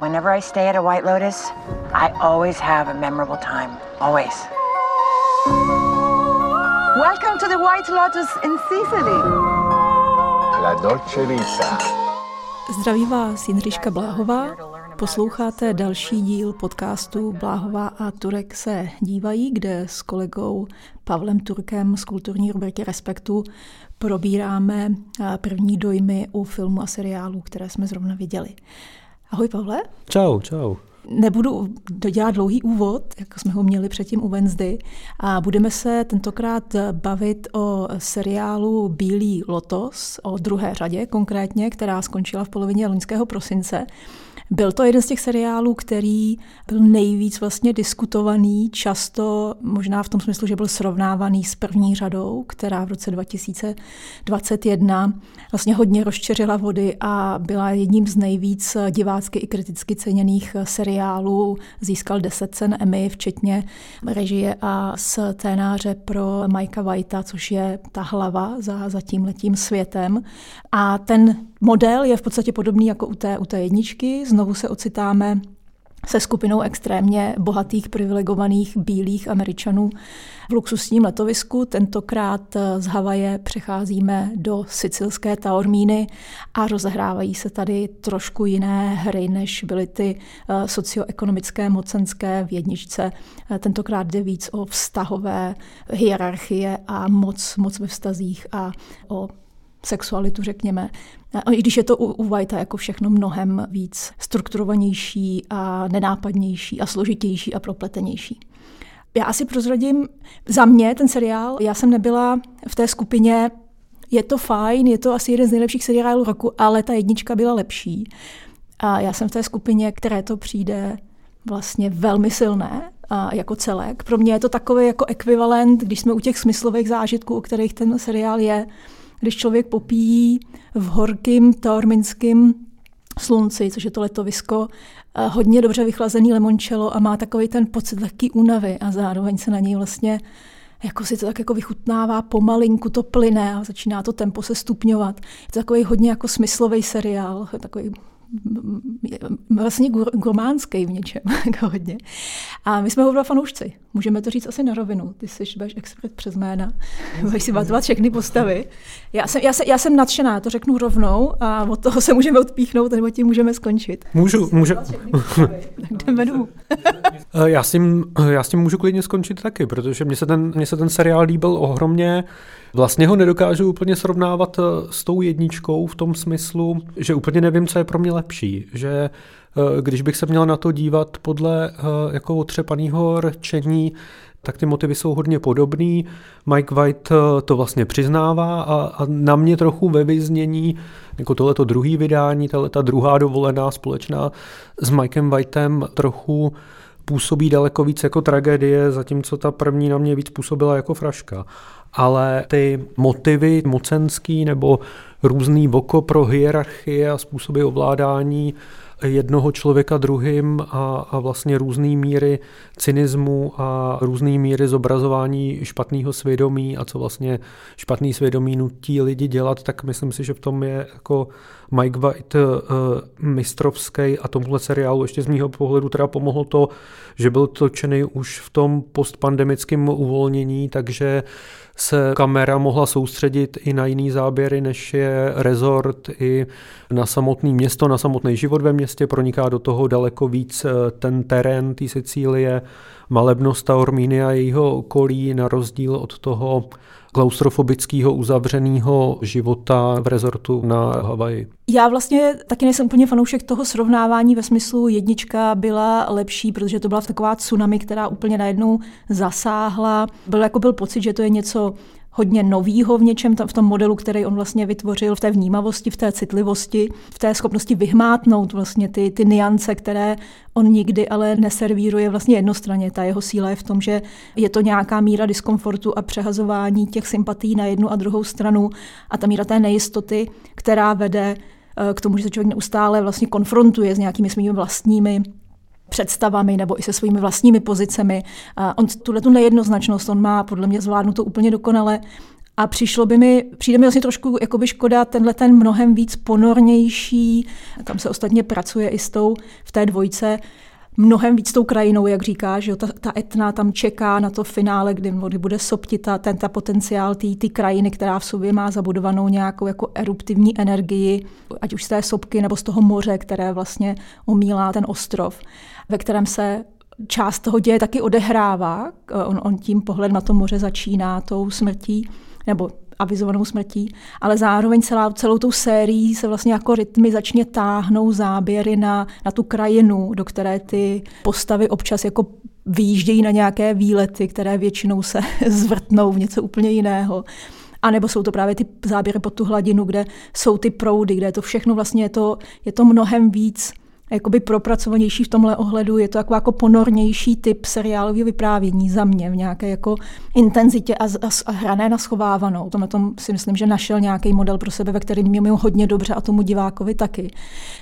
Whenever I stay at a White Lotus, I always have a memorable time. Always. Welcome to the White Lotus in Sicily. La Dolce Vita. Zdraví vás Jindřiška Bláhová. Posloucháte další díl podcastu Bláhová a Turek se dívají, kde s kolegou Pavlem Turkem z kulturní rubriky Respektu probíráme první dojmy u filmu a seriálu, které jsme zrovna viděli. Ahoj Pavle. Čau, čau. Nebudu dodělat dlouhý úvod, jako jsme ho měli předtím u Wednesday, a budeme se tentokrát bavit o seriálu Bílý lotos, o druhé řadě konkrétně, která skončila v polovině loňského prosince. Byl to jeden z těch seriálů, který byl nejvíc vlastně diskutovaný, často možná v tom smyslu, že byl srovnávaný s první řadou, která v roce 2021 vlastně hodně rozčeřila vody a byla jedním z nejvíc divácky i kriticky ceněných seriálů. Získal 10 cen Emmy, včetně režie a scénáře pro Mikea Whitea, což je ta hlava za, za tím letím světem. A ten model je v podstatě podobný jako u té, u té jedničky. Znovu se ocitáme se skupinou extrémně bohatých, privilegovaných bílých Američanů v luxusním letovisku. Tentokrát z Havaje přecházíme do sicilské Taormíny a rozehrávají se tady trošku jiné hry, než byly ty eh, socioekonomické mocenské v jedničce. Eh, tentokrát jde víc o vztahové hierarchie a moc, moc ve vztazích a o sexualitu, řekněme. I když je to u, u Whitea jako všechno mnohem víc strukturovanější a nenápadnější a složitější a propletenější. Já asi prozradím, za mě ten seriál, já jsem nebyla v té skupině, je to fajn, je to asi jeden z nejlepších seriálů roku, ale ta jednička byla lepší. A já jsem v té skupině, které to přijde vlastně velmi silné a jako celek. Pro mě je to takový jako ekvivalent, když jsme u těch smyslových zážitků, u kterých ten seriál je, když člověk popíjí v horkým taorminským slunci, což je to letovisko, hodně dobře vychlazený limončelo a má takový ten pocit lehký únavy a zároveň se na něj vlastně jako si to tak jako vychutnává pomalinku, to plyne a začíná to tempo se stupňovat. Je to takový hodně jako smyslový seriál, takový vlastně gurmánský v něčem, jako hodně. A my jsme oba fanoušci. Můžeme to říct asi na rovinu. Ty jsi budeš expert přes jména. Budeš si batovat všechny postavy. Já jsem, já, jsem, já jsem nadšená, to řeknu rovnou a od toho se můžeme odpíchnout, nebo tím můžeme skončit. Můžu, můžu. tak jdeme domů. já, s tím, já s tím můžu klidně skončit taky, protože mně se ten, mně se ten seriál líbil ohromně. Vlastně ho nedokážu úplně srovnávat eh, s tou jedničkou v tom smyslu, že úplně nevím, co je pro mě lepší. Že eh, když bych se měl na to dívat podle eh, jako otřepaného rčení, tak ty motivy jsou hodně podobný. Mike White to vlastně přiznává a, a na mě trochu ve vyznění, jako tohleto druhý vydání, ta druhá dovolená společná s Mikem Whiteem trochu působí daleko víc jako tragédie, zatímco ta první na mě víc působila jako fraška ale ty motivy mocenský nebo různý voko pro hierarchie a způsoby ovládání jednoho člověka druhým a, a vlastně různé míry cynismu a různé míry zobrazování špatného svědomí a co vlastně špatný svědomí nutí lidi dělat, tak myslím si, že v tom je jako Mike White uh, mistrovský a tomuhle seriálu ještě z mýho pohledu teda pomohlo to, že byl točený už v tom postpandemickém uvolnění, takže se kamera mohla soustředit i na jiný záběry, než je rezort, i na samotné město, na samotný život ve městě. Proniká do toho daleko víc eh, ten terén té Sicílie, malebnost Taormíny a jejího okolí, na rozdíl od toho klaustrofobického uzavřeného života v rezortu na Havaji. Já vlastně taky nejsem úplně fanoušek toho srovnávání ve smyslu jednička byla lepší, protože to byla taková tsunami, která úplně najednou zasáhla. Byl jako byl pocit, že to je něco hodně novýho v něčem, v tom modelu, který on vlastně vytvořil, v té vnímavosti, v té citlivosti, v té schopnosti vyhmátnout vlastně ty, ty niance, které on nikdy ale neservíruje vlastně jednostranně. Ta jeho síla je v tom, že je to nějaká míra diskomfortu a přehazování těch sympatí na jednu a druhou stranu a ta míra té nejistoty, která vede eh, k tomu, že se člověk neustále vlastně konfrontuje s nějakými svými vlastními představami nebo i se svými vlastními pozicemi. On tuhle tu nejednoznačnost, on má podle mě zvládnuto úplně dokonale A přišlo by mi, přijde mi vlastně trošku jakoby škoda tenhle ten mnohem víc ponornější, tam se ostatně pracuje i s tou v té dvojce, mnohem víc tou krajinou, jak říkáš, že ta, ta etna tam čeká na to finále, kdy, kdy bude soptita ten ta potenciál té krajiny, která v sobě má zabudovanou nějakou jako eruptivní energii, ať už z té sopky nebo z toho moře, které vlastně omílá ten ostrov, ve kterém se část toho děje taky odehrává. On, on tím pohled na to moře začíná tou smrtí, nebo avizovanou smrtí, ale zároveň celá, celou tou sérií se vlastně jako rytmy začně táhnou záběry na, na tu krajinu, do které ty postavy občas jako vyjíždějí na nějaké výlety, které většinou se zvrtnou v něco úplně jiného. A nebo jsou to právě ty záběry pod tu hladinu, kde jsou ty proudy, kde je to všechno vlastně je to, je to mnohem víc jakoby propracovanější v tomhle ohledu, je to jako, jako ponornější typ seriálového vyprávění za mě v nějaké jako intenzitě a, a, a hrané na schovávanou. Tomhle tom si myslím, že našel nějaký model pro sebe, ve kterém mě hodně dobře a tomu divákovi taky.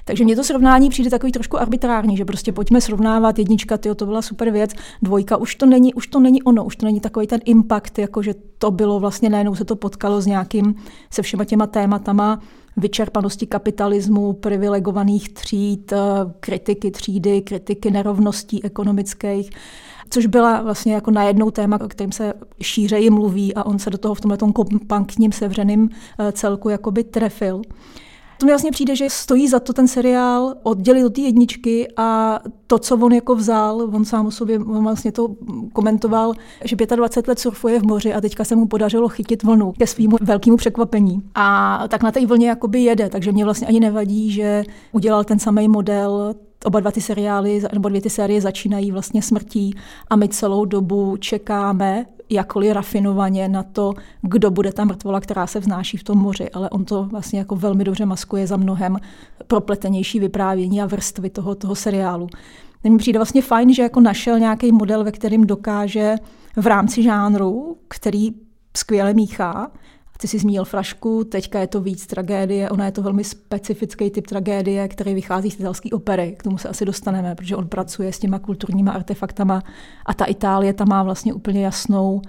Takže mně to srovnání přijde takový trošku arbitrární, že prostě pojďme srovnávat jednička, tyjo, to byla super věc, dvojka, už to není, už to není ono, už to není takový ten impact, jako že to bylo vlastně najednou se to potkalo s nějakým, se všema těma tématama, vyčerpanosti kapitalismu, privilegovaných tříd, eh, kritiky třídy, kritiky nerovností ekonomických, což byla vlastně jako najednou téma, o kterém se šířeji mluví a on se do toho v tomhle kompaktním sevřeným eh, celku jakoby trefil. To mi vlastně přijde, že stojí za to ten seriál oddělit od té jedničky a to, co on jako vzal, on sám o sobě on vlastně to komentoval, že 25 let surfuje v moři a teďka se mu podařilo chytit vlnu ke svýmu velkému překvapení. A tak na té vlně jakoby jede, takže mě vlastně ani nevadí, že udělal ten samý model oba dva ty seriály, nebo dvě ty série začínají vlastně smrtí a my celou dobu čekáme, jakkoliv rafinovaně na to, kdo bude ta mrtvola, která se vznáší v tom moři, ale on to vlastně jako velmi dobře maskuje za mnohem propletenější vyprávění a vrstvy toho, toho seriálu. Mně přijde vlastně fajn, že jako našel nějaký model, ve kterým dokáže v rámci žánru, který skvěle míchá, ty jsi zmínil frašku, teďka je to víc tragédie, ona je to velmi specifický typ tragédie, který vychází z italské opery, k tomu se asi dostaneme, protože on pracuje s těma kulturníma artefaktama a ta Itálie tam má vlastně úplně jasnou,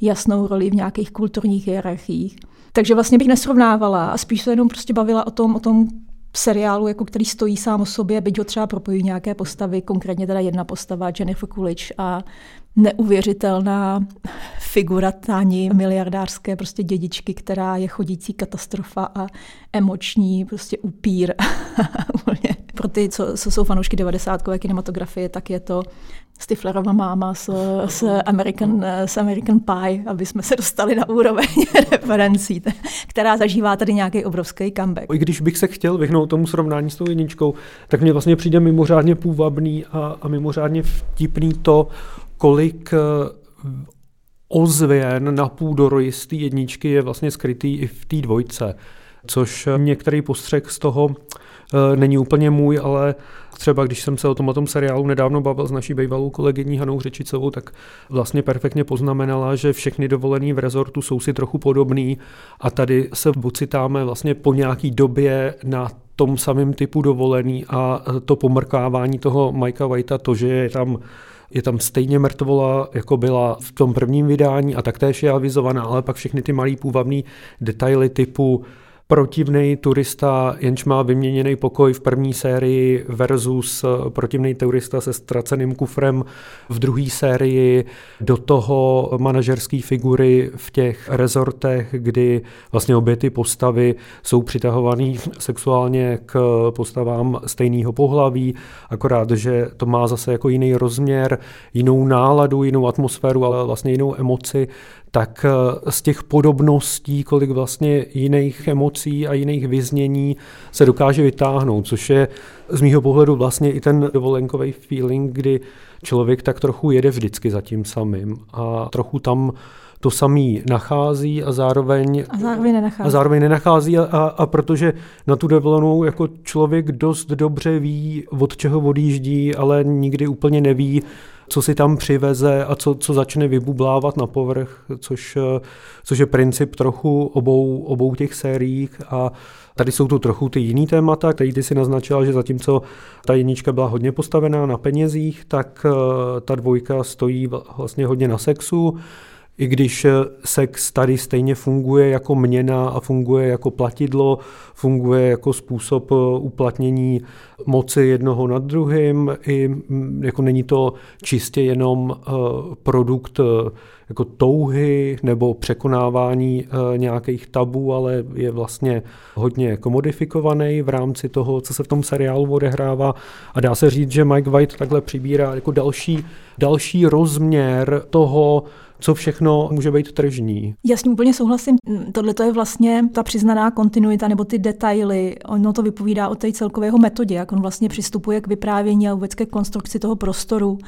jasnou roli v nějakých kulturních hierarchiích. Takže vlastně bych nesrovnávala a spíš se jenom prostě bavila o tom, o tom seriálu, jako který stojí sám o sobě, byť ho třeba propojí nějaké postavy, konkrétně teda jedna postava, Jennifer Coolidge a neuvěřitelná figura tání miliardářské prostě dědičky, která je chodící katastrofa a emoční prostě upír. Pro ty, co, co jsou fanoušky 90. kinematografie, tak je to Stiflerova máma s, s, American, s American Pie, aby jsme se dostali na úroveň referencí, která zažívá tady nějaký obrovský comeback. I když bych se chtěl vyhnout tomu srovnání s tou jedničkou, tak mně vlastně přijde mimořádně půvabný a, a mimořádně vtipný to, kolik eh, ozvěn na půdoroji z jedničky je vlastně skrytý i v té dvojce, což některý postřeh z toho eh, není úplně můj, ale třeba když jsem se o tom, o tom seriálu nedávno bavil s naší bývalou kolegyní Hanou Řečicovou, tak vlastně perfektně poznamenala, že všechny dovolený v rezortu jsou si trochu podobný a tady se ocitáme vlastně po nějaký době na tom samém typu dovolený a to pomrkávání toho Mikea Whitea, to, že je tam je tam stejně mrtvola, jako byla v tom prvním vydání a taktéž je avizovaná, ale pak všechny ty malý půvabný detaily typu protivný turista, jenž má vyměněný pokoj v první sérii versus eh, protivný turista se ztraceným kufrem v druhé sérii, do toho manažerské figury v těch rezortech, kdy vlastně obě ty postavy jsou přitahované sexuálně k postavám stejného pohlaví, akorát, že to má zase jako jiný rozměr, jinou náladu, jinou atmosféru, ale vlastně jinou emoci, tak eh, z těch podobností, kolik vlastně jiných emocí a jiných vyznění se dokáže vytáhnout, což je z mýho pohledu vlastně i ten dovolenkový feeling, kdy člověk tak trochu jede vždycky za tím samým a trochu tam to samý nachází a zároveň, a zároveň nenachází. A zároveň nenachází a, a, a protože na tu dovolenou jako člověk dost dobře ví, od čeho odjíždí, ale nikdy úplně neví, co si tam přiveze a co, co začne vybublávat na povrch, což, což je princip trochu obou, obou těch sériích a Tady jsou tu trochu ty jiný témata, které ty si naznačila, že zatímco ta jednička byla hodně postavená na penězích, tak eh, ta dvojka stojí vlastně hodně na sexu i když sex tady stejně funguje jako měna a funguje jako platidlo, funguje jako způsob uplatnění moci jednoho nad druhým, i mm, jako není to čistě jenom produkt jako touhy nebo překonávání eh, nějakých tabů, ale je vlastně hodně jako modifikovaný v rámci toho, co se v tom seriálu odehrává. A dá se říct, že Mike White takhle přibírá jako další, další rozměr toho, co všechno může být tržní. Já s tím úplně souhlasím. Tohle to je vlastně ta přiznaná kontinuita nebo ty detaily. Ono to vypovídá o té celkového metodě, jak on vlastně přistupuje k vyprávění a vůbec ke konstrukci toho prostoru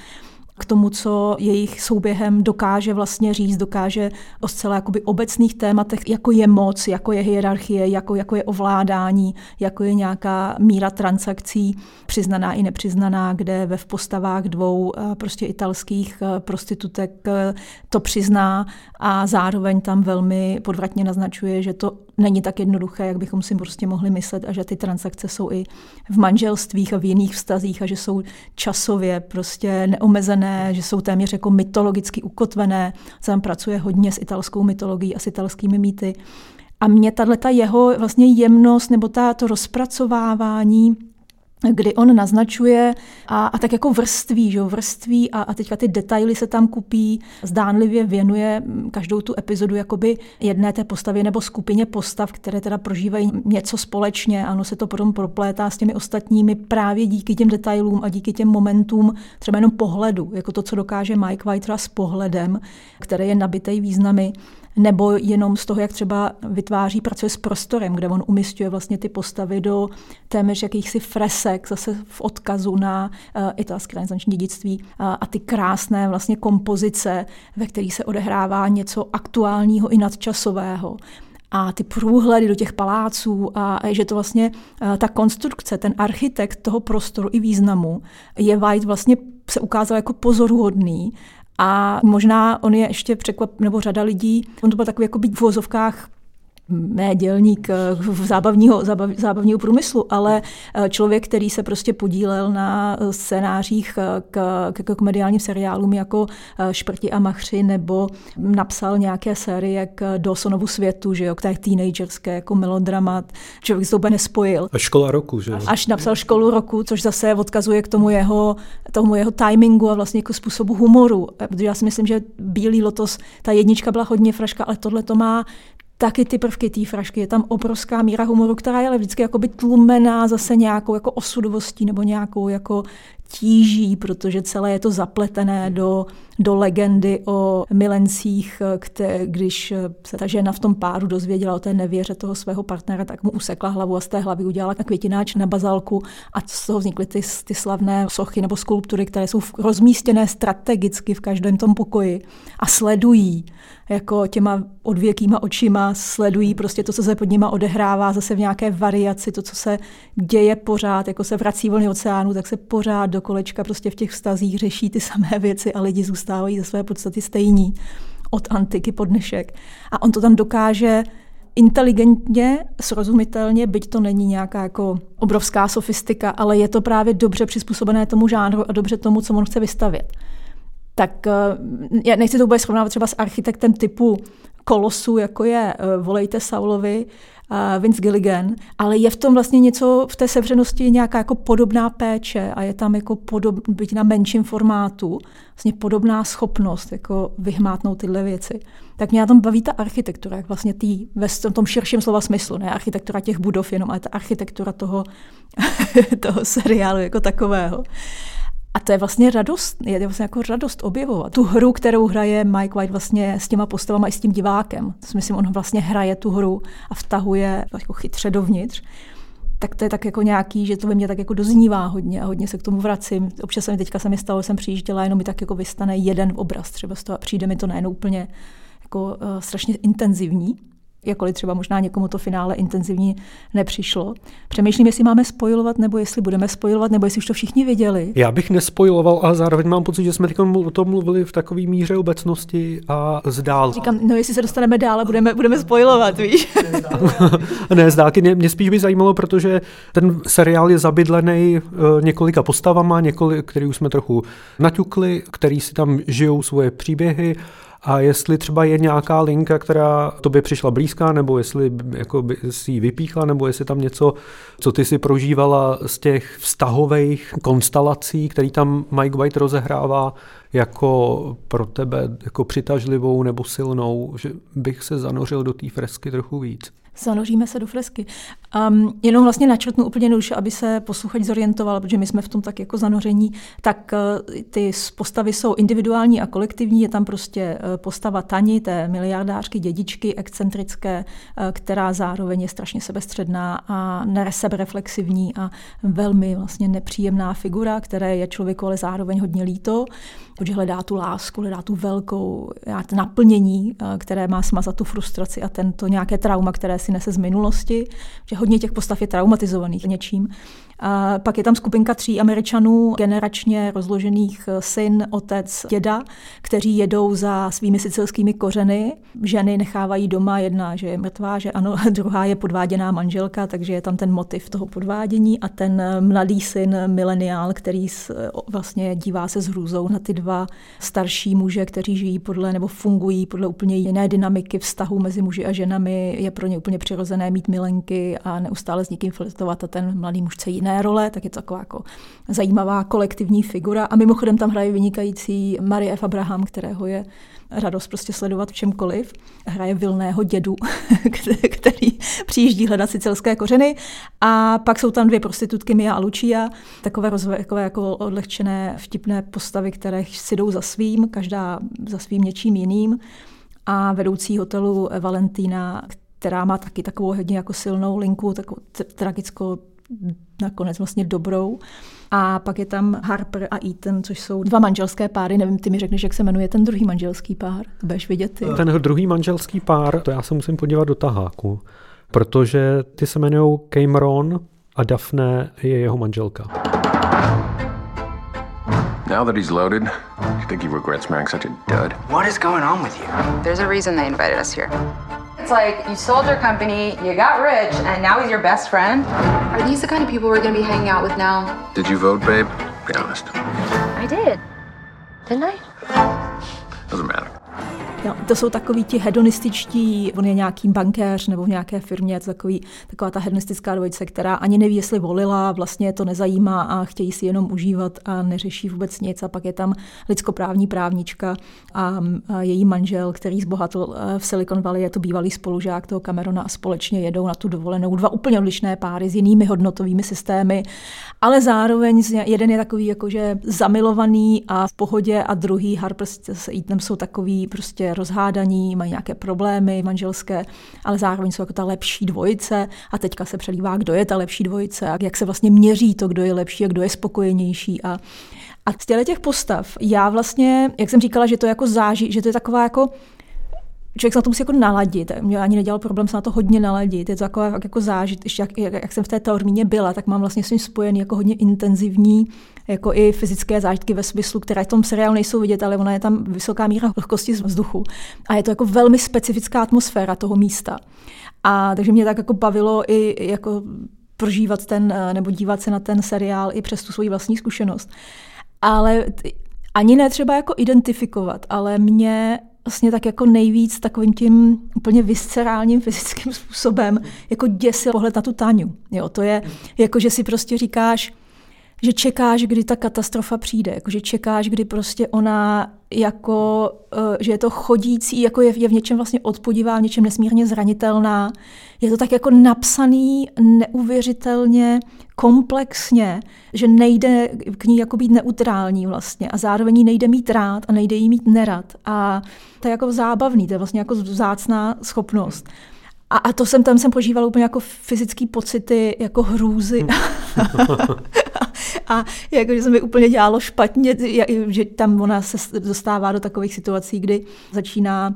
k tomu, co jejich souběhem dokáže vlastně říct, dokáže o zcela jakoby obecných tématech, jako je moc, jako je hierarchie, jako, jako je ovládání, jako je nějaká míra transakcí, přiznaná i nepřiznaná, kde ve v postavách dvou eh, prostě italských eh, prostitutek eh, to přizná a zároveň tam velmi podvratně naznačuje, že to není tak jednoduché, jak bychom si prostě mohli myslet a že ty transakce jsou i v manželstvích a v jiných vztazích a že jsou časově prostě neomezené, že jsou téměř jako mytologicky ukotvené. Tam pracuje hodně s italskou mytologií a s italskými mýty. A mě tahle jeho vlastně jemnost nebo ta, to rozpracovávání kdy on naznačuje a, a tak jako vrství, že vrství a, a teďka ty detaily se tam kupí, zdánlivě věnuje každou tu epizodu jakoby jedné té postavě nebo skupině postav, které teda prožívají něco společně, ano, se to potom proplétá s těmi ostatními právě díky těm detailům a díky těm momentům, třeba jenom pohledu, jako to, co dokáže Mike White s pohledem, který je nabitý významy, nebo jenom z toho, jak třeba vytváří, pracuje s prostorem, kde on umistuje vlastně ty postavy do téměř jakýchsi fresek, zase v odkazu na uh, italské renesanční dědictví uh, a ty krásné vlastně kompozice, ve kterých se odehrává něco aktuálního i nadčasového. A ty průhledy do těch paláců a, že to vlastně uh, ta konstrukce, ten architekt toho prostoru i významu je White vlastně se ukázal jako pozoruhodný a možná on je ještě překvap, nebo řada lidí, on to byl takový jako být v vozovkách ne dělník eh, v zábavního, zábav, zábavního průmyslu, ale eh, člověk, který se prostě podílel na eh, scénářích k, k, k komediálním seriálům jako Šprti a machři, nebo napsal nějaké série k Dawsonovu světu, že jo, k té teenagerské, jako melodramat. Člověk se to úplně nespojil. A škola roku, že Až napsal školu roku, což zase odkazuje k tomu jeho, tomu jeho timingu a vlastně jako způsobu humoru. Protože já si myslím, že Bílý lotos, ta jednička byla hodně fraška, ale tohle to má taky ty prvky té frašky. Je tam obrovská míra humoru, která je ale vždycky jakoby tlumená zase nějakou jako osudovostí nebo nějakou jako tíží, protože celé je to zapletené do, do legendy o milencích, které, když se ta žena v tom páru dozvěděla o té nevěře toho svého partnera, tak mu usekla hlavu a z té hlavy udělala květináč na bazálku a z toho vznikly ty, ty slavné sochy nebo skulptury, které jsou rozmístěné strategicky v každém tom pokoji a sledují jako těma odvěkýma očima, sledují prostě to, co se pod nima odehrává, zase v nějaké variaci, to, co se děje pořád, jako se vrací vlny oceánu, tak se pořád do kolečka prostě v těch vztazích řeší ty samé věci a lidi zůstávají ze své podstaty stejní od antiky po dnešek. A on to tam dokáže inteligentně, srozumitelně, byť to není nějaká jako obrovská sofistika, ale je to právě dobře přizpůsobené tomu žánru a dobře tomu, co on chce vystavět. Tak eh, já nechci to vůbec srovnávat třeba s architektem typu kolosu, jako je eh, Volejte Saulovi, Vince Gilligan, ale je v tom vlastně něco, v té sevřenosti nějaká jako podobná péče a je tam jako podob, byť na menším formátu, vlastně podobná schopnost jako vyhmátnout tyhle věci. Tak mě na tom baví ta architektura, jak vlastně tý, ve tom širším slova smyslu, ne architektura těch budov jenom, ale ta architektura toho, toho seriálu jako takového. A to je vlastně radost, je vlastně jako radost objevovat. Tu hru, kterou hraje Mike White vlastně s těma postavama i s tím divákem. To si myslím, on vlastně hraje tu hru a vtahuje jako chytře dovnitř tak to je tak jako nějaký, že to ve mně tak jako doznívá hodně a hodně se k tomu vracím. Občas se mi teďka se mi stalo, jsem přijížděla, jenom mi tak jako vystane jeden obraz třeba z toho a přijde mi to najednou úplně jako uh, strašně intenzivní jakkoliv třeba možná někomu to finále intenzivní nepřišlo. Přemýšlím, jestli máme spojovat, nebo jestli budeme spojovat, nebo jestli už to všichni viděli. Já bych nespojiloval, ale zároveň mám pocit, že jsme o tom mluvili v takové míře obecnosti a zdál. Říkám, no jestli se dostaneme dál, budeme, budeme spojovat, víš? ne, z dálky mě, mě spíš by zajímalo, protože ten seriál je zabydlený uh, několika postavama, několik, který už jsme trochu naťukli, který si tam žijou svoje příběhy a jestli třeba je nějaká linka, která tobě přišla blízká, nebo jestli jako by si ji vypíchla, nebo jestli tam něco, co ty si prožívala z těch vztahových konstelací, který tam Mike White rozehrává, jako pro tebe jako přitažlivou nebo silnou, že bych se zanořil do té fresky trochu víc. Zanoříme se do fresky. Um, jenom vlastně načrtnu úplně jednoduše, aby se posluchač zorientoval, protože my jsme v tom tak jako zanoření, tak uh, ty postavy jsou individuální a kolektivní. Je tam prostě uh, postava Tani, té miliardářky, dědičky, excentrické, uh, která zároveň je strašně sebestředná a sebereflexivní a velmi vlastně nepříjemná figura, které je člověku ale zároveň hodně líto, protože hledá tu lásku, hledá tu velkou naplnění, které má smazat tu frustraci a tento nějaké trauma, které si nese z minulosti, že hodně těch postav je traumatizovaných něčím. A pak je tam skupinka tří Američanů, generačně rozložených eh, syn, otec, děda, kteří jedou za svými sicilskými kořeny. Ženy nechávají doma, jedna, že je mrtvá, že ano, druhá je podváděná manželka, takže je tam ten motiv toho podvádění a ten eh, mladý syn, mileniál, který vlastně dívá se s hrůzou na ty dva starší muže, kteří žijí podle nebo fungují podle úplně jiné dynamiky vztahu mezi muži a ženami. Je pro ně úplně přirozené mít milenky a neustále s někým flirtovat a ten mladý muž chce jiné role, tak je to taková jako zajímavá kolektivní figura. A mimochodem tam hraje vynikající Marie F. Abraham, kterého je radost prostě sledovat v čemkoliv. Hraje vilného dědu, který přijíždí hledat sicilské kořeny. A pak jsou tam dvě prostitutky, Mia a Lucia, takové, rozve, takové jako odlehčené, vtipné postavy, které si jdou za svým, každá za svým něčím jiným. A vedoucí hotelu Valentína, která má taky takovou hodně jako silnou linku, takovou tragickou nakonec vlastně dobrou. A pak je tam Harper a Ethan, což jsou dva manželské páry. Nevím, ty mi řekneš, jak se jmenuje ten druhý manželský pár. Budeš vidět ty. Ten druhý manželský pár, to já se musím podívat do taháku, protože ty se jmenují Cameron a Daphne je jeho manželka. Now that he's loaded, you think he regrets marrying such a dud? What is going on with you? There's a reason they invited us here. It's like you sold your company, you got rich, and now he's your best friend. Are these the kind of people we're gonna be hanging out with now? Did you vote, babe? Be honest. I did. Didn't I? Doesn't matter. Jo, to jsou takový ti hedonističtí, on je nějaký bankéř nebo v nějaké firmě, to takový, taková ta hedonistická dvojice, která ani neví, jestli volila, vlastně to nezajímá a chtějí si jenom užívat a neřeší vůbec nic. A pak je tam lidskoprávní právnička a, a její manžel, který zbohatl eh, v Silicon Valley, je to bývalý spolužák toho Camerona a společně jedou na tu dovolenou. Dva úplně odlišné páry s jinými hodnotovými systémy, ale zároveň jeden je takový jakože zamilovaný a v pohodě a druhý Harper s Ethanem jsou takový prostě rozhádaní, mají nějaké problémy manželské, ale zároveň jsou jako ta lepší dvojice a teďka se přelívá, kdo je ta lepší dvojice a jak se vlastně měří to, kdo je lepší a kdo je spokojenější a a z těch postav, já vlastně, jak jsem říkala, že to jako záží, že to je taková jako člověk se na to musí jako naladit. Mě ani nedělal problém se na to hodně naladit. Je to jako, jako zážit. Ještě jak, jak, jak, jsem v té Taormíně byla, tak mám vlastně s tím spojený jako hodně intenzivní jako i fyzické zážitky ve smyslu, které v tom seriálu nejsou vidět, ale ona je tam vysoká míra vlhkosti z vzduchu. A je to jako velmi specifická atmosféra toho místa. A takže mě tak jako bavilo i jako prožívat ten, nebo dívat se na ten seriál i přes tu svoji vlastní zkušenost. Ale ani ne třeba jako identifikovat, ale mě vlastně tak jako nejvíc takovým tím úplně viscerálním fyzickým způsobem jako děsil pohled na tu Táňu. Jo, to je jako, že si prostě říkáš, že čekáš, kdy ta katastrofa přijde, jako že čekáš, kdy prostě ona jako, eh, že je to chodící, jako je, je v něčem vlastně odpodivá, v něčem nesmírně zranitelná. Je to tak jako napsaný neuvěřitelně komplexně, že nejde k ní jako být neutrální vlastně a zároveň nejde mít rád a nejde jí mít nerad. A to je jako zábavný, to je vlastně jako vzácná schopnost. A, a to jsem tam jsem požívala úplně jako fyzické pocity, jako hrůzy. a jako, že se mi úplně dělalo špatně, že tam ona se dostává do takových situací, kdy začíná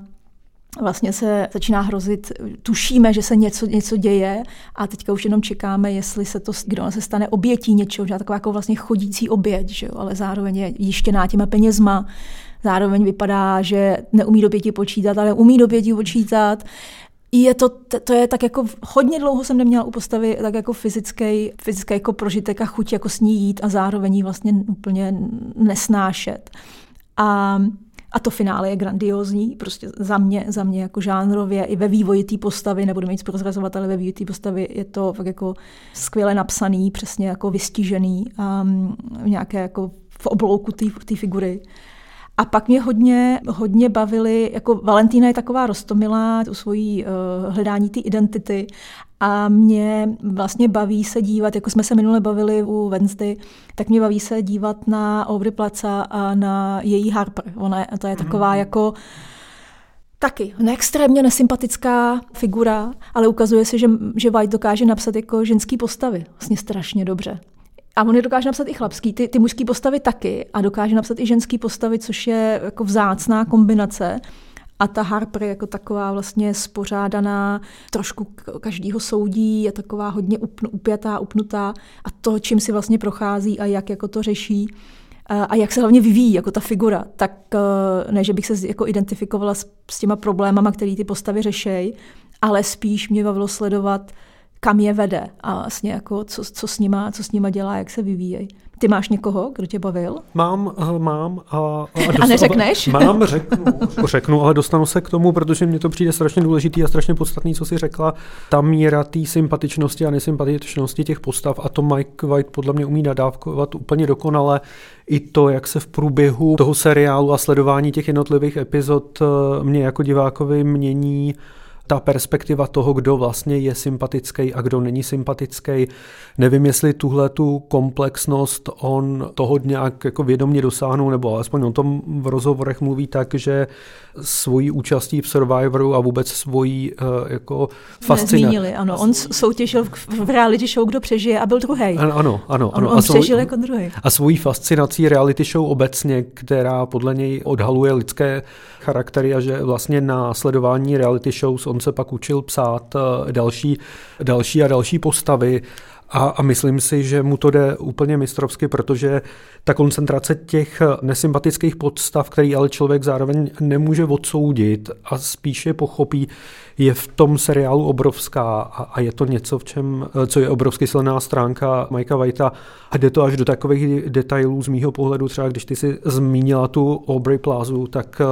vlastně se začíná hrozit, tušíme, že se něco, něco děje a teďka už jenom čekáme, jestli se to, kdo ona se stane obětí něčeho, že taková jako vlastně chodící oběť, že jo? ale zároveň je jištěná těma penězma, zároveň vypadá, že neumí do pěti počítat, ale umí do pěti počítat je to, to je tak jako hodně dlouho jsem neměla u postavy tak jako fyzický, fyzický jako prožitek a chuť jako s ní jít a zároveň ji vlastně úplně nesnášet. A A to finále je grandiózní, prostě za mě, za mě jako žánrově, i ve vývoji té postavy, nebudeme nic prozrazovat, ale ve vývoji té postavy je to fakt jako skvěle napsaný, přesně jako vystižený, um, nějaké jako v oblouku té figury. A pak mě hodně, hodně bavily, jako Valentína je taková rostomilá, u svojí uh, hledání té identity a mě vlastně baví se dívat, jako jsme se minule bavili u Wednesday, tak mě baví se dívat na Aubrey Placa a na její Harper. Ona je, to je taková mm. jako Taky neextrémně nesympatická figura, ale ukazuje se, že, že White dokáže napsat jako ženský postavy vlastně strašně dobře. A on je dokáže napsat i chlapský, ty, ty mužský postavy taky a dokáže napsat i ženský postavy, což je jako vzácná kombinace. A ta Harper jako taková vlastně spořádaná, trošku každýho soudí, je taková hodně upjatá, upnutá a to, čím si vlastně prochází a jak jako to řeší a jak se hlavně vyvíjí jako ta figura, tak eh, ne, že bych se jako identifikovala s, s těma problémama, které ty postavy řešejí, ale spíš mě bavilo sledovat, kam je vede a vlastně jako co, co, s nima, co s nima dělá, jak se vyvíjejí. Ty máš někoho, kdo tě bavil? Mám, uh, mám. A, a, a neřekneš? Mám, řeknu, řeknu, ale dostanu se k tomu, protože mně to přijde strašně důležitý a strašně podstatný, co si řekla. Ta míra té sympatičnosti a nesympatičnosti těch postav a to Mike White podle mě umí nadávkovat úplně dokonale. I to, jak se v průběhu toho seriálu a sledování těch jednotlivých epizod eh, mě jako divákovi mění ta perspektiva toho, kdo vlastně je sympatický a kdo není sympatický. Nevím, jestli tuhle tu komplexnost on toho nějak jako vědomě dosáhnul, nebo alespoň o tom v rozhovorech mluví tak, že svojí účastí v Survivoru a vůbec svojí uh, jako fascinací. Nezmínili, ano. On soutěžil v reality show, kdo přežije a byl druhý. Ano, ano. ano, On, on a svoj, přežil jako druhý. A svojí fascinací reality show obecně, která podle něj odhaluje lidské charaktery a že vlastně na sledování reality shows on se pak učil psát eh, další, další a další postavy a, a myslím si, že mu to jde úplně mistrovsky, protože ta koncentrace těch nesympatických podstav, který ale člověk zároveň nemůže odsoudit a spíše pochopí, je v tom seriálu obrovská. A, a je to něco, v čem, co je obrovsky silná stránka Mikea Whitea a jde to až do takových detailů z mýho pohledu, třeba když ty si zmínila tu Aubrey Plazu, tak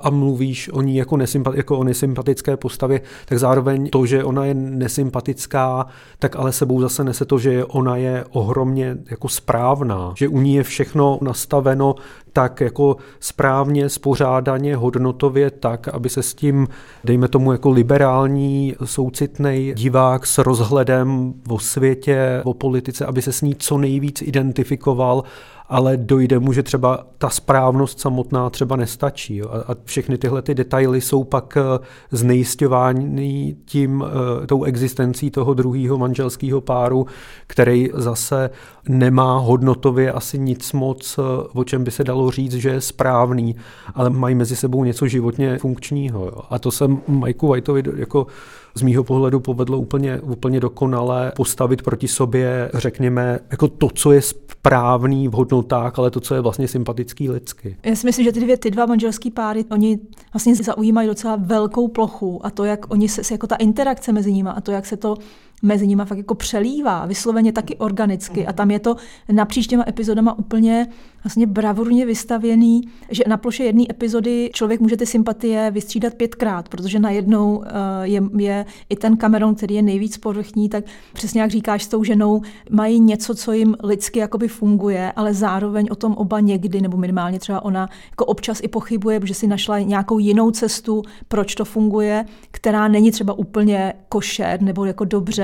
a mluvíš o ní jako, nesympat, jako o nesympatické postavě, tak zároveň to, že ona je nesympatická, tak ale sebou zase nese to, že ona je ohromně jako správná, že u ní je všechno nastaveno tak jako správně, spořádaně, hodnotově tak, aby se s tím, dejme tomu jako liberální, soucitný divák s rozhledem o světě, o politice, aby se s ní co nejvíc identifikoval ale dojde mu, že třeba ta správnost samotná třeba nestačí. Jo? A všechny tyhle ty detaily jsou pak eh, znejistěvány tím, eh, tou existencí toho druhého manželského páru, který zase nemá hodnotově asi nic moc, eh, o čem by se dalo říct, že je správný, ale mají mezi sebou něco životně funkčního. Jo? A to se Mikeu Whiteovi jako z mýho pohledu povedlo úplně, úplně dokonale postavit proti sobě, řekněme, jako to, co je správný v hodnotách, ale to, co je vlastně sympatický lidsky. Já si myslím, že ty dvě, ty dva manželský páry, oni vlastně zaujímají docela velkou plochu a to, jak oni se, jako ta interakce mezi nimi a to, jak se to mezi nimi fakt jako přelívá, vysloveně taky organicky a tam je to napříč těma epizodama úplně vlastně bravurně vystavěný, že na ploše jedné epizody člověk může ty sympatie vystřídat pětkrát, protože najednou eh, je, je i ten Cameron, který je nejvíc povrchní, tak přesně jak říkáš s tou ženou, mají něco, co jim lidsky jakoby funguje, ale zároveň o tom oba někdy, nebo minimálně třeba ona jako občas i pochybuje, protože si našla nějakou jinou cestu, proč to funguje, která není třeba úplně košer nebo jako dobře.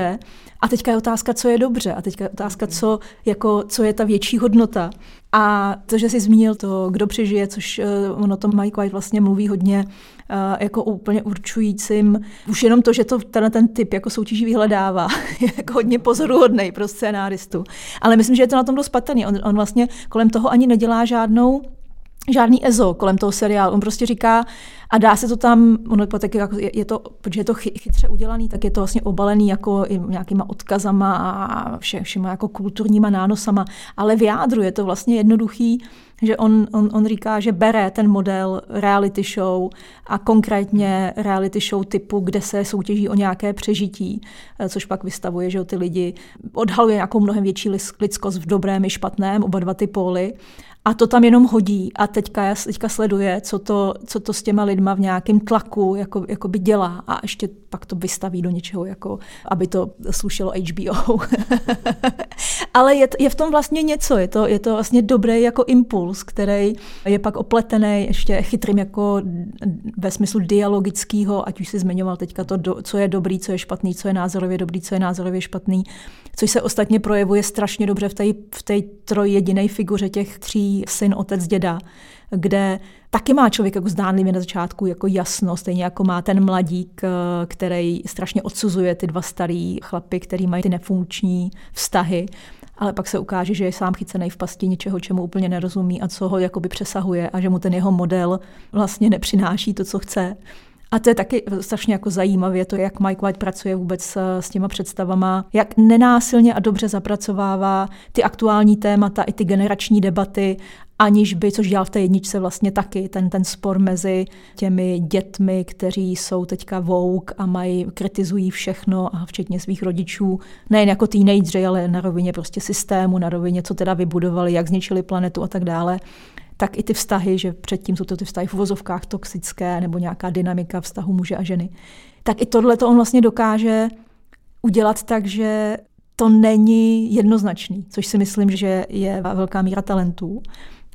A teďka je otázka, co je dobře, a teďka je otázka, co, jako, co je ta větší hodnota. A to, že jsi zmínil to, kdo přežije, což uh, ono to Mike White vlastně mluví hodně uh, jako úplně určujícím. Už jenom to, že to tenhle ten typ jako soutěží vyhledává, je jako hodně pozoruhodný pro scénáristu. Ale myslím, že je to na tom dost patrný. On, on vlastně kolem toho ani nedělá žádnou žádný EZO kolem toho seriálu. On prostě říká, a dá se to tam, ono tak jako je, je to, protože je to chytře udělaný, tak je to vlastně obalený jako nějakýma odkazama a vše, všema jako kulturníma nánosama, ale v jádru je to vlastně jednoduchý, že on, on, on říká, že bere ten model reality show a konkrétně reality show typu, kde se soutěží o nějaké přežití, eh, což pak vystavuje, že ty lidi. Odhaluje nějakou mnohem větší lidskost v dobrém i špatném, oba dva ty póly. A to tam jenom hodí. A teďka, teďka sleduje, co to, co to s těma lidma v nějakém tlaku jako, jako by dělá a ještě pak to vystaví do něčeho, jako, aby to slušelo HBO. Ale je, je v tom vlastně něco, je to, je to vlastně dobrý jako impuls, který je pak opletený ještě chytrým jako ve smyslu dialogického, ať už si zmiňoval teďka to, co je dobrý, co je špatný, co je názorově dobrý, co je názorově špatný, což se ostatně projevuje strašně dobře v té v té trojjediné figuře těch tří syn, otec, děda, kde taky má člověk jako zdánlivě na začátku jako jasno, stejně jako má ten mladík, eh, který strašně odsuzuje ty dva starý chlapy, který mají ty nefunkční vztahy ale pak se ukáže, že je sám chycený v pasti něčeho, čemu úplně nerozumí a co ho jakoby přesahuje a že mu ten jeho model vlastně nepřináší to, co chce. A to je taky strašně jako zajímavé, to, jak Mike White pracuje vůbec s těma představama, jak nenásilně a dobře zapracovává ty aktuální témata i ty generační debaty, aniž by, což dělal v té jedničce vlastně taky, ten, ten spor mezi těmi dětmi, kteří jsou teďka vouk a mají, kritizují všechno, a včetně svých rodičů, nejen jako teenageři, ale na rovině prostě systému, na rovině, co teda vybudovali, jak zničili planetu a tak dále tak i ty vztahy, že předtím jsou to ty vztahy v uvozovkách toxické nebo nějaká dynamika vztahu muže a ženy, tak i tohle to on vlastně dokáže udělat tak, že to není jednoznačný, což si myslím, že je velká míra talentů.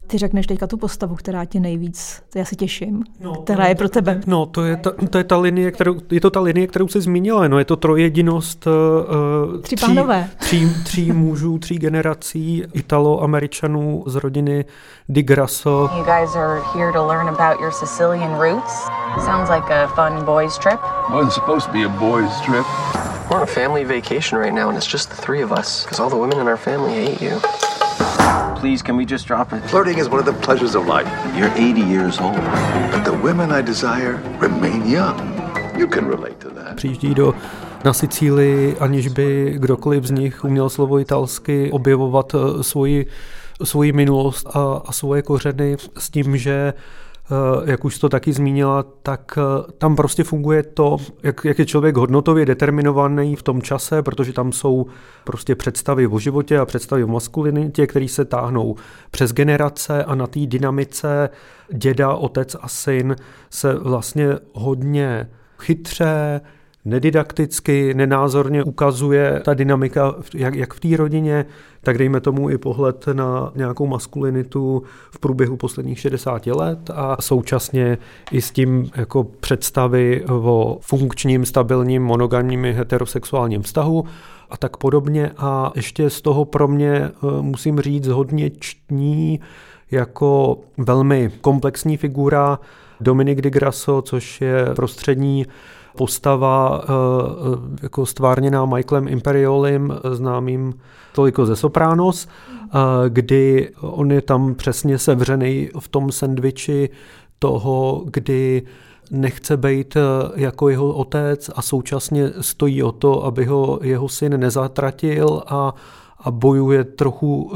Ty řekneš teďka tu postavu, která tě nejvíc, já se těším, no, která je pro tebe. No, to je ta, to je ta linie, kterou, je to ta linie, kterou jsi zmínila, no, je to trojedinost uh, tří, tří, tří, tří mužů, tří generací Italo-Američanů z rodiny Di Grasso. You guys are here to learn about your Sicilian roots. Sounds like a fun boys trip. Wasn't supposed to be a boys trip. We're on a family vacation right now, and it's just the three of us, because all the women in our family hate you. Please, can we just drop it? Flirting is one of the pleasures of life. You're 80 years old. But the women I desire remain young. You can relate to that. Přijíždí do na Sicílii, aniž by kdokoliv z nich uměl slovo italsky objevovat eh, svoji, svoji minulost a, a svoje kořeny s tím, že jak už to taky zmínila, tak eh, tam prostě funguje to, jak, jak je člověk hodnotově determinovaný v tom čase, protože tam jsou prostě představy o životě a představy o maskulinitě, které se táhnou přes generace a na té dynamice děda, otec a syn se vlastně hodně chytře, nedidakticky, nenázorně ukazuje ta dynamika, jak, jak v té rodině, tak dejme tomu i pohled na nějakou maskulinitu v průběhu posledních 60 let a současně i s tím jako představy o funkčním, stabilním, monogamním heterosexuálním vztahu a tak podobně. A ještě z toho pro mě eh, musím říct hodně čtní jako velmi komplexní figura Dominik de Grasso, což je prostřední postava eh, eh, jako stvárněná Michaelem Imperiolim, známým toliko ze Sopranos, eh, kdy on je tam přesně sevřený v tom sendviči toho, kdy nechce být jako jeho otec a současně stojí o to, aby ho jeho syn nezatratil a a bojuje trochu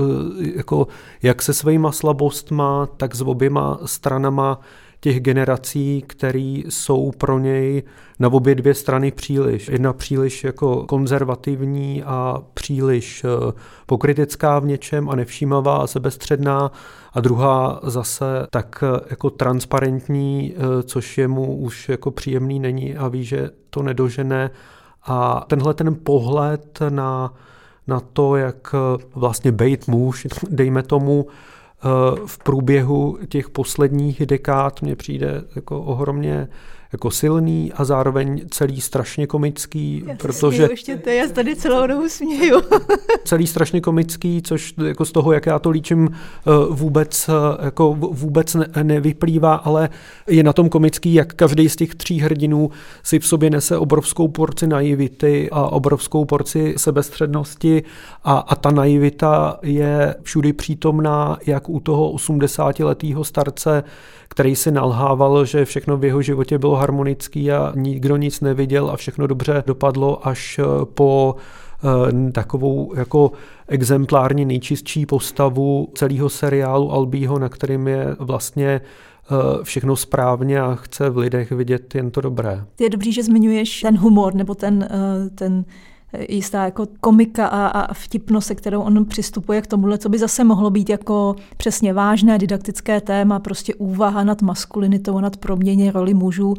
jako jak se svýma slabostma, tak s oběma stranama těch generací, které jsou pro něj na obě dvě strany příliš. Jedna příliš jako konzervativní a příliš eh, pokritická v něčem a nevšímavá a sebestředná a druhá zase tak eh, jako transparentní, eh, což jemu už jako příjemný není a ví, že to nedožene. A tenhle ten pohled na, na to, jak vlastně bejt muž, dejme tomu, v průběhu těch posledních dekád mně přijde jako ohromně jako silný a zároveň celý strašně komický, já protože... Směju, ještě to, já tady celou dobu směju. celý strašně komický, což jako z toho, jak já to líčím, eh, vůbec, eh, jako vůbec nevyplývá, ale je na tom komický, jak každý z těch tří hrdinů si v sobě nese obrovskou porci naivity a obrovskou porci sebestřednosti a, a ta naivita je všudy přítomná, jak u toho 80-letého starce, který si nalhával, že všechno v jeho životě bylo harmonický a nikdo nic neviděl a všechno dobře dopadlo až eh, po eh, takovou jako exemplárně nejčistší postavu celého seriálu Albího, na kterým je vlastně eh, všechno správně a chce v lidech vidět jen to dobré. Je dobrý, že zmiňuješ ten humor nebo ten, ten jistá jako komika a, a vtipnost, se kterou on přistupuje k tomuhle, co by zase mohlo být jako přesně vážné didaktické téma, prostě úvaha nad maskulinitou, nad proměně roli mužů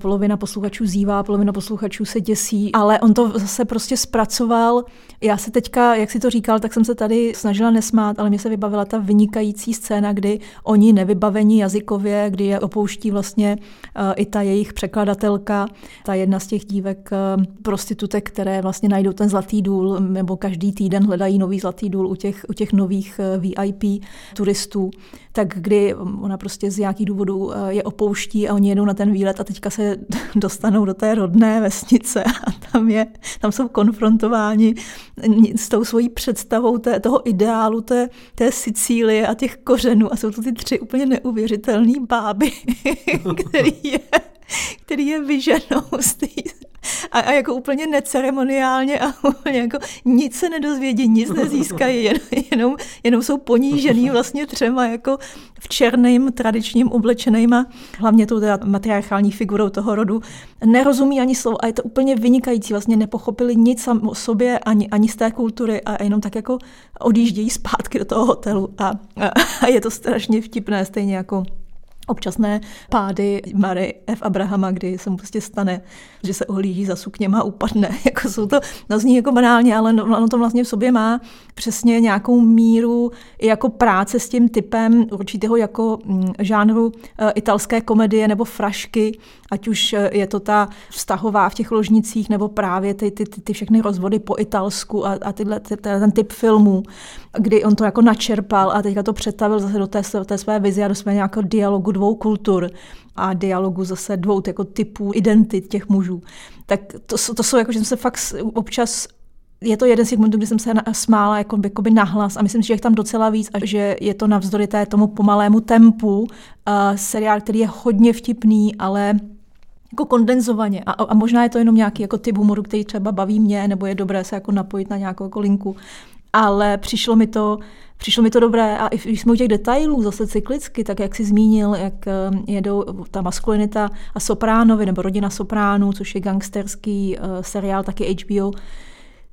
polovina posluchačů zývá, polovina posluchačů se děsí, ale on to zase prostě zpracoval. Já se teďka, jak si to říkal, tak jsem se tady snažila nesmát, ale mě se vybavila ta vynikající scéna, kdy oni nevybavení jazykově, kdy je opouští vlastně uh, i ta jejich překladatelka, ta jedna z těch dívek uh, prostitutek, které vlastně najdou ten zlatý důl, nebo každý týden hledají nový zlatý důl u těch, u těch nových eh, VIP turistů, tak kdy ona prostě z nějakých důvodů je opouští a oni jedou na ten výlet a teďka se dostanou do té rodné vesnice a tam, je, tam jsou konfrontováni s tou svojí představou té, toho ideálu té, té Sicílie a těch kořenů. A jsou to ty tři úplně neuvěřitelné báby, který je, který je vyženou z té a, a jako úplně neceremoniálně a úplně jako nic se nedozvědí, nic nezískají, jen, jenom, jenom jsou ponížený vlastně třema jako v černém tradičním oblečeným a hlavně tou teda matriarchální figurou toho rodu. Nerozumí ani slovo a je to úplně vynikající, vlastně nepochopili nic o sobě ani, ani z té kultury a jenom tak jako odjíždějí zpátky do toho hotelu a, a, a je to strašně vtipné, stejně jako občasné pády Mary F. Abrahama, kdy se mu prostě stane, že se ohlíží za sukněma a upadne. Jako jsou to, no zní jako banálně, ale no, ono to vlastně v sobě má přesně nějakou míru i jako práce s tím typem určitého jako mm, žánru e, italské komedie nebo frašky, ať už e, je to ta vztahová v těch ložnicích, nebo právě ty, ty, ty, ty všechny rozvody po italsku a, a tyhle, ty, ten typ filmů, kdy on to jako načerpal a teďka to přetavil zase do té, té své vize a do své nějakého dialogu dvou kultur a dialogu zase dvou jako typů identit těch mužů. Tak to, to jsou jako, že jsem se fakt občas je to jeden z těch momentů, kdy jsem se smála jako, by nahlas a myslím že je tam docela víc a že je to navzdory té tomu pomalému tempu uh, seriál, který je hodně vtipný, ale jako kondenzovaně. A, a možná je to jenom nějaký jako typ humoru, který třeba baví mě, nebo je dobré se jako napojit na nějakou jako linku. Ale přišlo mi to, Přišlo mi to dobré a i když jsme u těch detailů zase cyklicky, tak jak si zmínil, jak eh, jedou ta maskulinita a Sopránovi, nebo rodina Sopránů, což je gangsterský uh, seriál, taky HBO,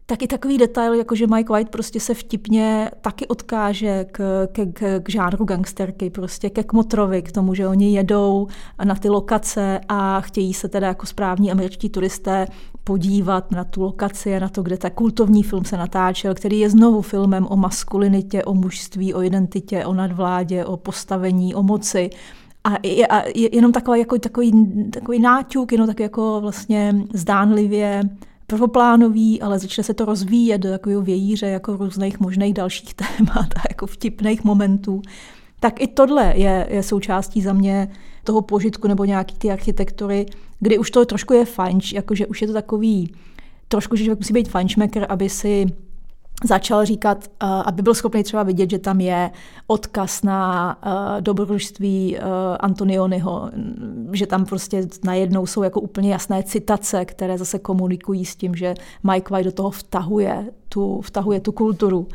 taky takový detail, jako že Mike White prostě se vtipně taky odkáže k, k, k, k žánru gangsterky, prostě ke Kmotrovi, k tomu, že oni jedou na ty lokace a chtějí se teda jako správní američtí turisté podívat na tu lokaci a na to, kde ta kultovní film se natáčel, který je znovu filmem o maskulinitě, o mužství, o identitě, o nadvládě, o postavení, o moci. A, je, a je jenom takový, jako, takový, takový náťuk, jenom tak jako vlastně zdánlivě prvoplánový, ale začne se to rozvíjet do takového vějíře jako různých možných dalších témat a jako vtipných momentů. Tak i tohle je, je součástí za mě toho požitku nebo nějaký ty architektury, kdy už to trošku je fajn, jakože už je to takový, trošku, že musí být fajnšmeker, aby si začal říkat, uh, aby byl schopný třeba vidět, že tam je odkaz na uh, dobrodružství uh, Antonionyho, že tam prostě najednou jsou jako úplně jasné citace, které zase komunikují s tím, že Mike White do toho vtahuje tu, vtahuje tu kulturu.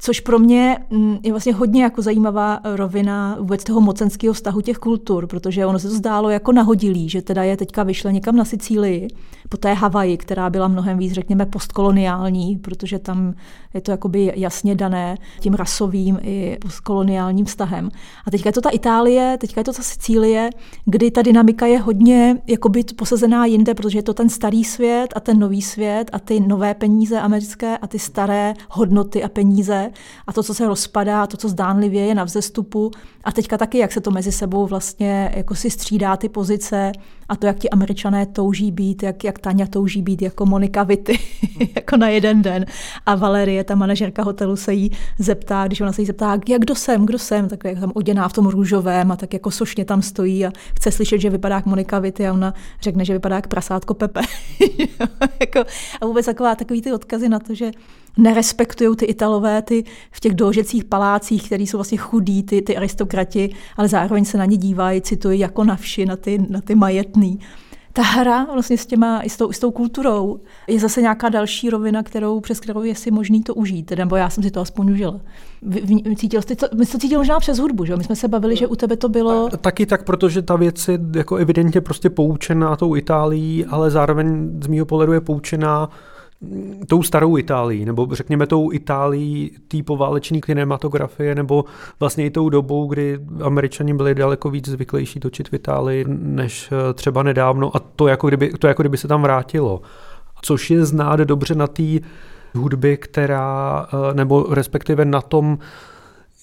Což pro mě mm, je vlastně hodně jako zajímavá rovina vůbec toho mocenského vztahu těch kultur, protože ono se to zdálo jako nahodilý, že teda je teďka vyšle někam na Sicílii, po té Havaji, která byla mnohem víc, řekněme, postkoloniální, protože tam je to jakoby jasně dané tím rasovým i postkoloniálním vztahem. A teďka je to ta Itálie, teďka je to ta Sicílie, kdy ta dynamika je hodně jakoby posazená jinde, protože je to ten starý svět a ten nový svět a ty nové peníze americké a ty staré hodnoty a peníze a to, co se rozpadá, to, co zdánlivě je na vzestupu a teďka taky, jak se to mezi sebou vlastně jako si střídá ty pozice a to, jak ti američané touží být, jak, jak Tania touží být jako Monika Vity, jako na jeden den. A Valerie, ta manažerka hotelu, se jí zeptá, když ona se jí zeptá, jak kdo jsem, kdo jsem, tak jak tam oděná v tom růžovém a tak jako sošně tam stojí a chce slyšet, že vypadá jak Monika Vity a ona řekne, že vypadá jak prasátko Pepe. jako, a vůbec taková, takový ty odkazy na to, že nerespektují ty Italové ty v těch dožecích palácích, který jsou vlastně chudí, ty, ty aristokrati, ale zároveň se na ně dívají, citují jako na vši, na ty, na ty majetný. Ta hra vlastně s, těma, i s, tou, s tou kulturou je zase nějaká další rovina, kterou, přes kterou je si možný to užít, nebo já jsem si to aspoň užila. Cítil jsi to, my jsi to cítil možná přes hudbu, že? My jsme se bavili, že u tebe to bylo... Taky tak, protože ta věc je jako evidentně prostě poučená tou Itálií, ale zároveň z mého pohledu je poučená tou starou Itálií, nebo řekněme tou Itálií té poválečné kinematografie, nebo vlastně i tou dobou, kdy američani byli daleko víc zvyklejší točit v Itálii, než eh, třeba nedávno a to jako kdyby, to jako kdyby se tam vrátilo. Což je znát dobře na té hudbě, která, eh, nebo respektive na tom,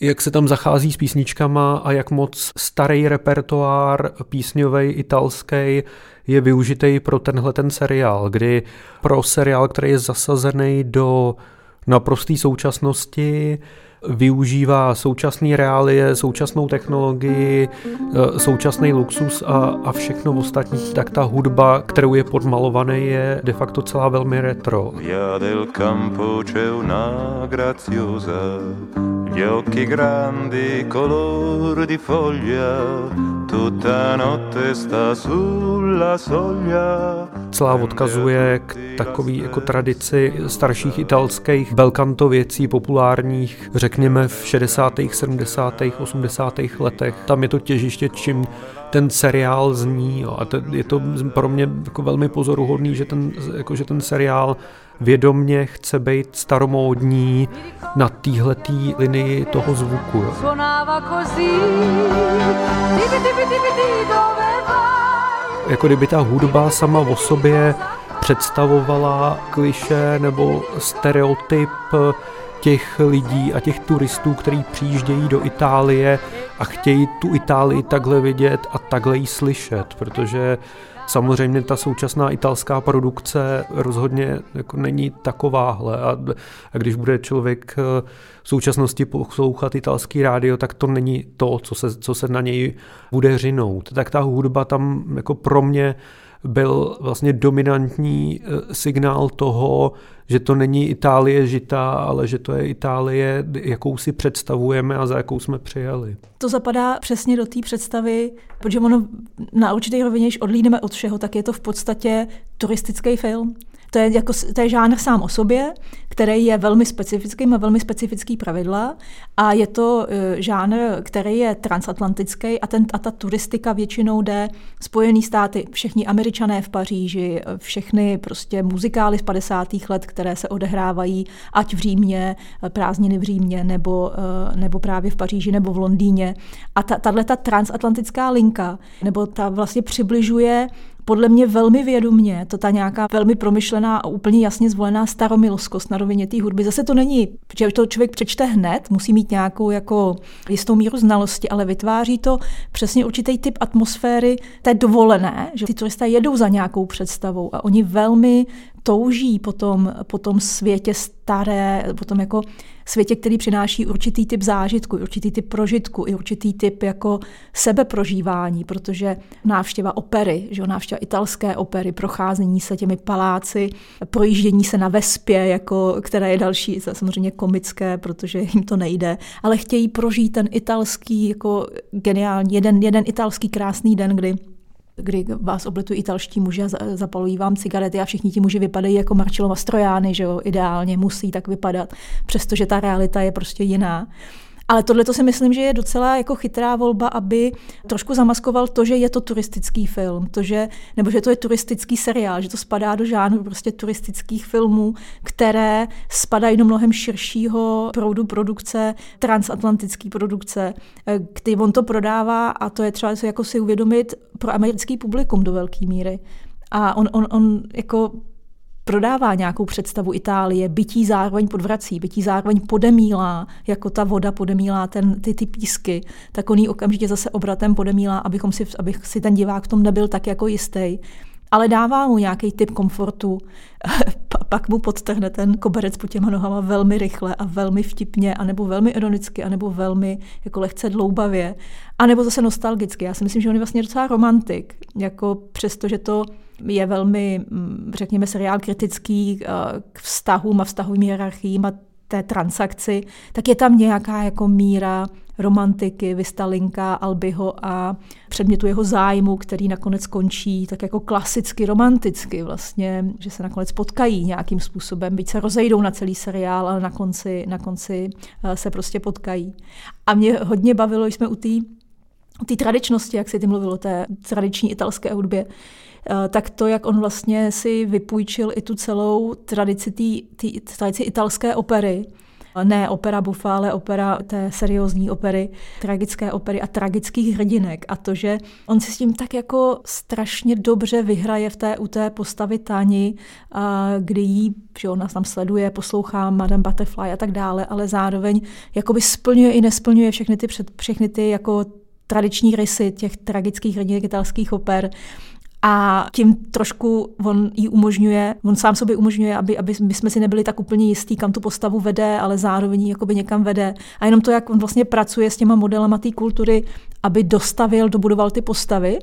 jak se tam zachází s písničkama a jak moc starý repertoár písňový italský je využitý pro tenhle ten seriál, kdy pro seriál, který je zasazený do naprosté současnosti, využívá současné reálie, současnou technologii, eh, současný luxus a, a všechno ostatní, tak ta hudba, kterou je podmalovaný, je de facto celá velmi retro. Via del campo c'è una graziosa gli occhi grandi color di foglia tutta notte sta sulla soglia celá odkazuje k takový jako tradici starších italských belcanto věcí populárních, řekněme v 60., 70., 80. letech. Tam je to těžiště, čím ten seriál zní. Jo. A to, je to pro mě jako velmi pozoruhodný, že ten, jako, že ten seriál vědomně chce být staromódní na téhletý linii toho zvuku. Jo. Jako kdyby ta hudba sama o sobě představovala kliše nebo stereotyp těch lidí a těch turistů, kteří přijíždějí do Itálie a chtějí tu Itálii takhle vidět a takhle ji slyšet, protože Samozřejmě ta současná italská produkce rozhodně jako není takováhle a, a když bude člověk eh, v současnosti poslouchat italský rádio, tak to není to, co se, co se na něj bude řinout. Tak ta hudba tam jako pro mě byl vlastně dominantní eh, signál toho, že to není Itálie žitá, ale že to je Itálie, jakou si představujeme a za jakou jsme přijeli. To zapadá přesně do té představy, protože ono na určitý rovině, když odlídeme od všeho, tak je to v podstatě turistický film. To je, jako, to je žánr sám o sobě, který je velmi specifický, má velmi specifický pravidla a je to uh, žánr, který je transatlantický a, ten, a ta turistika většinou jde Spojený státy, všichni američané v Paříži, všechny prostě muzikály z 50. let, které se odehrávají ať v Římě, prázdniny v Římě, nebo, nebo právě v Paříži, nebo v Londýně. A ta, tahle ta transatlantická linka, nebo ta vlastně přibližuje podle mě velmi vědomně, to ta nějaká velmi promyšlená a úplně jasně zvolená staromiloskost na rovině té hudby. Zase to není, že to člověk přečte hned, musí mít nějakou jako jistou míru znalosti, ale vytváří to přesně určitý typ atmosféry té dovolené, že ty turisté jedou za nějakou představou a oni velmi touží po tom, po tom světě staré, po tom jako světě, který přináší určitý typ zážitku, určitý typ prožitku, i určitý typ jako sebeprožívání, protože návštěva opery, že jo, návštěva italské opery, procházení se těmi paláci, projíždění se na vespě, jako, které je další, samozřejmě komické, protože jim to nejde, ale chtějí prožít ten italský, jako geniální, jeden, jeden italský krásný den, kdy kdy vás obletují italští muži a zapalují vám cigarety a všichni ti muži vypadají jako Marcello Mastroianni, že jo, ideálně musí tak vypadat, přestože ta realita je prostě jiná. Ale tohle to si myslím, že je docela jako chytrá volba, aby trošku zamaskoval to, že je to turistický film, to, že, nebo že to je turistický seriál, že to spadá do žánru prostě turistických filmů, které spadají do mnohem širšího proudu produkce, transatlantický produkce, který on to prodává a to je třeba jako si uvědomit pro americký publikum do velké míry. A on, on, on jako prodává nějakou představu Itálie, bytí zároveň podvrací, bytí zároveň podemílá, jako ta voda podemílá ten, ty, ty písky, tak on ji okamžitě zase obratem podemílá, abychom si, abych si ten divák v tom nebyl tak jako jistý. Ale dává mu nějaký typ komfortu, pak mu podtrhne ten koberec po těma nohama velmi rychle a velmi vtipně, anebo velmi ironicky, anebo velmi jako lehce dloubavě, anebo zase nostalgicky. Já si myslím, že on je vlastně docela romantik, jako přesto, že to je velmi, mm, řekněme, seriál kritický eh, k vztahům a vztahovým hierarchiím a té transakci, tak je tam nějaká jako míra romantiky, Vistalinka, Albyho a předmětu jeho zájmu, který nakonec končí tak jako klasicky romanticky vlastně, že se nakonec potkají nějakým způsobem, byť se rozejdou na celý seriál, ale na konci, na konci eh, se prostě potkají. A mě hodně bavilo, jsme u té té tradičnosti, jak se ty mluvilo, té tradiční italské hudbě, tak to, jak on vlastně si vypůjčil i tu celou tradici, tý, tý, tradici italské opery, ne opera bufa, ale opera té seriózní opery, tragické opery a tragických hrdinek. A to, že on si s tím tak jako strašně dobře vyhraje v té, u té postavy Tani, kdy jí, že ona tam sleduje, poslouchá Madame Butterfly a tak dále, ale zároveň jakoby splňuje i nesplňuje všechny ty, před, všechny ty jako tradiční rysy těch tragických hrdinek italských oper a tím trošku on jí umožňuje, on sám sobě umožňuje, aby, aby my jsme si nebyli tak úplně jistí, kam tu postavu vede, ale zároveň jakoby někam vede. A jenom to, jak on vlastně pracuje s těma modelama té kultury, aby dostavil, dobudoval ty postavy,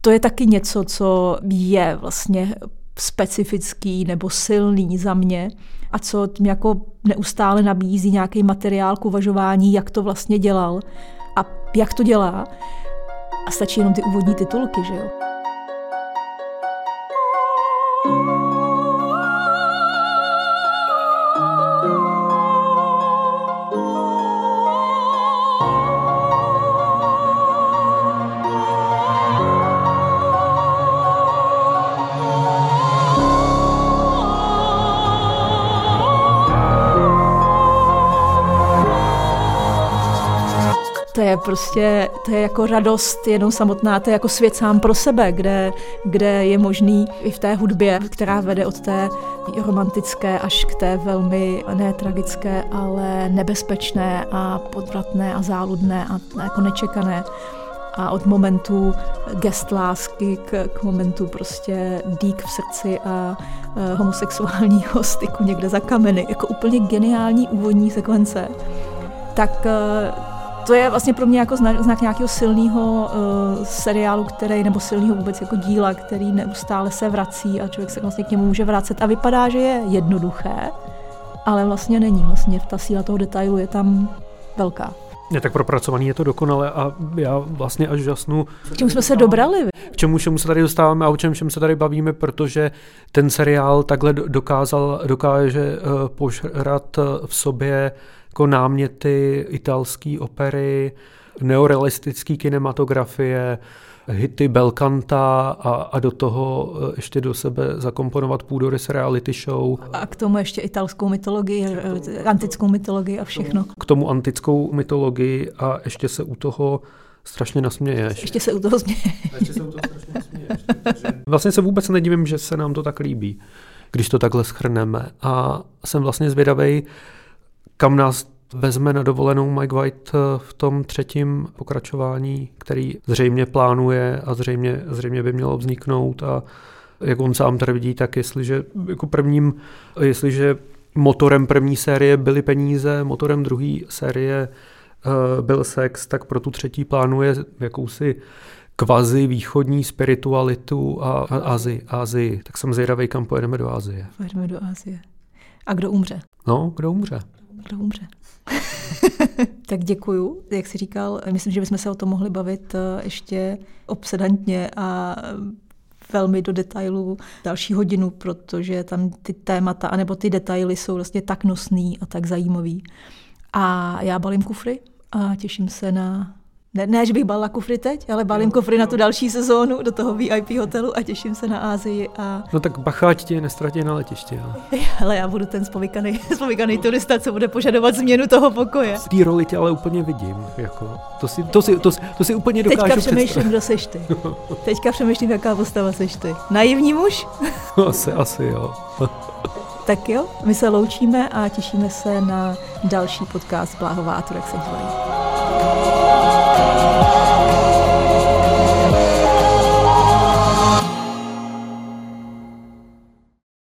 to je taky něco, co je vlastně specifický nebo silný za mě a co tím jako neustále nabízí nějaký materiál k uvažování, jak to vlastně dělal a jak to dělá. A stačí jenom ty úvodní titulky, že jo. Prostě, to je jako radost jenom samotná, to je jako svět sám pro sebe, kde, kde je možný i v té hudbě, která vede od té romantické až k té velmi ne tragické, ale nebezpečné a podvratné a záludné a jako nečekané a od momentu gest lásky k, k momentu prostě dík v srdci a e, homosexuálního styku někde za kameny. Jako úplně geniální úvodní sekvence. Tak e, to je vlastně pro mě jako znak, znak nějakého silného uh, seriálu, který, nebo silného vůbec jako díla, který neustále se vrací a člověk se vlastně k němu může vracet. A vypadá, že je jednoduché, ale vlastně není. Vlastně ta síla toho detailu je tam velká. Je tak propracovaný, je to dokonale a já vlastně až žasnu. K čemu jsme se dobrali? K čemu všemu se tady dostáváme a o čem všem se tady bavíme, protože ten seriál takhle dokázal, dokáže uh, požrat v sobě jako náměty italské opery, neorealistické kinematografie, hity Belkanta a, a do toho eh, ještě do sebe zakomponovat půdorys reality show. A k tomu ještě italskou mytologii, eh, antickou mytologii a všechno. K tomu antickou mytologii a ještě se u toho strašně nasměješ. Ještě se u toho směješ. Ještě se u toho strašně nasměješ. Vlastně se vůbec nedivím, že se nám to tak líbí, když to takhle schrneme. A jsem vlastně zvědavý, kam nás vezme na dovolenou Mike White eh, v tom třetím pokračování, který zřejmě plánuje a zřejmě, zřejmě by mělo vzniknout a jak on sám tvrdí, tak jestliže jako prvním, jestliže motorem první série byly peníze, motorem druhé série uh, byl sex, tak pro tu třetí plánuje jakousi kvazi východní spiritualitu a, a Azii, Azii. Tak jsem zvědavý, kam pojedeme do Azie. Pojedeme do Azie. A kdo umře? No, kdo umře? Kdo umře? tak děkuju. Jak jsi říkal, myslím, že bychom se o tom mohli bavit eh, ještě obsedantně a velmi do detailů další hodinu, protože tam ty témata anebo ty detaily jsou vlastně tak nosný a tak zajímavý. A já balím kufry a těším se na ne, ne, že bych balila kufry teď, ale balím kufry na tu další sezónu do toho VIP hotelu a těším se na Ázii. A... No tak bacháť tě nestratí na letišti. Ale. ale já budu ten spovykaný, spovykaný turista, co bude požadovat změnu toho pokoje. V té roli tě ale úplně vidím. Jako, to, si, to, si, to, to si úplně dokážu Teďka přemýšlím, kdo seš ty. Teďka přemýšlím, jaká postava seš ty. Naivní muž? asi, asi jo. tak jo, my se loučíme a těšíme se na další podcast Bláhová a Turek se you.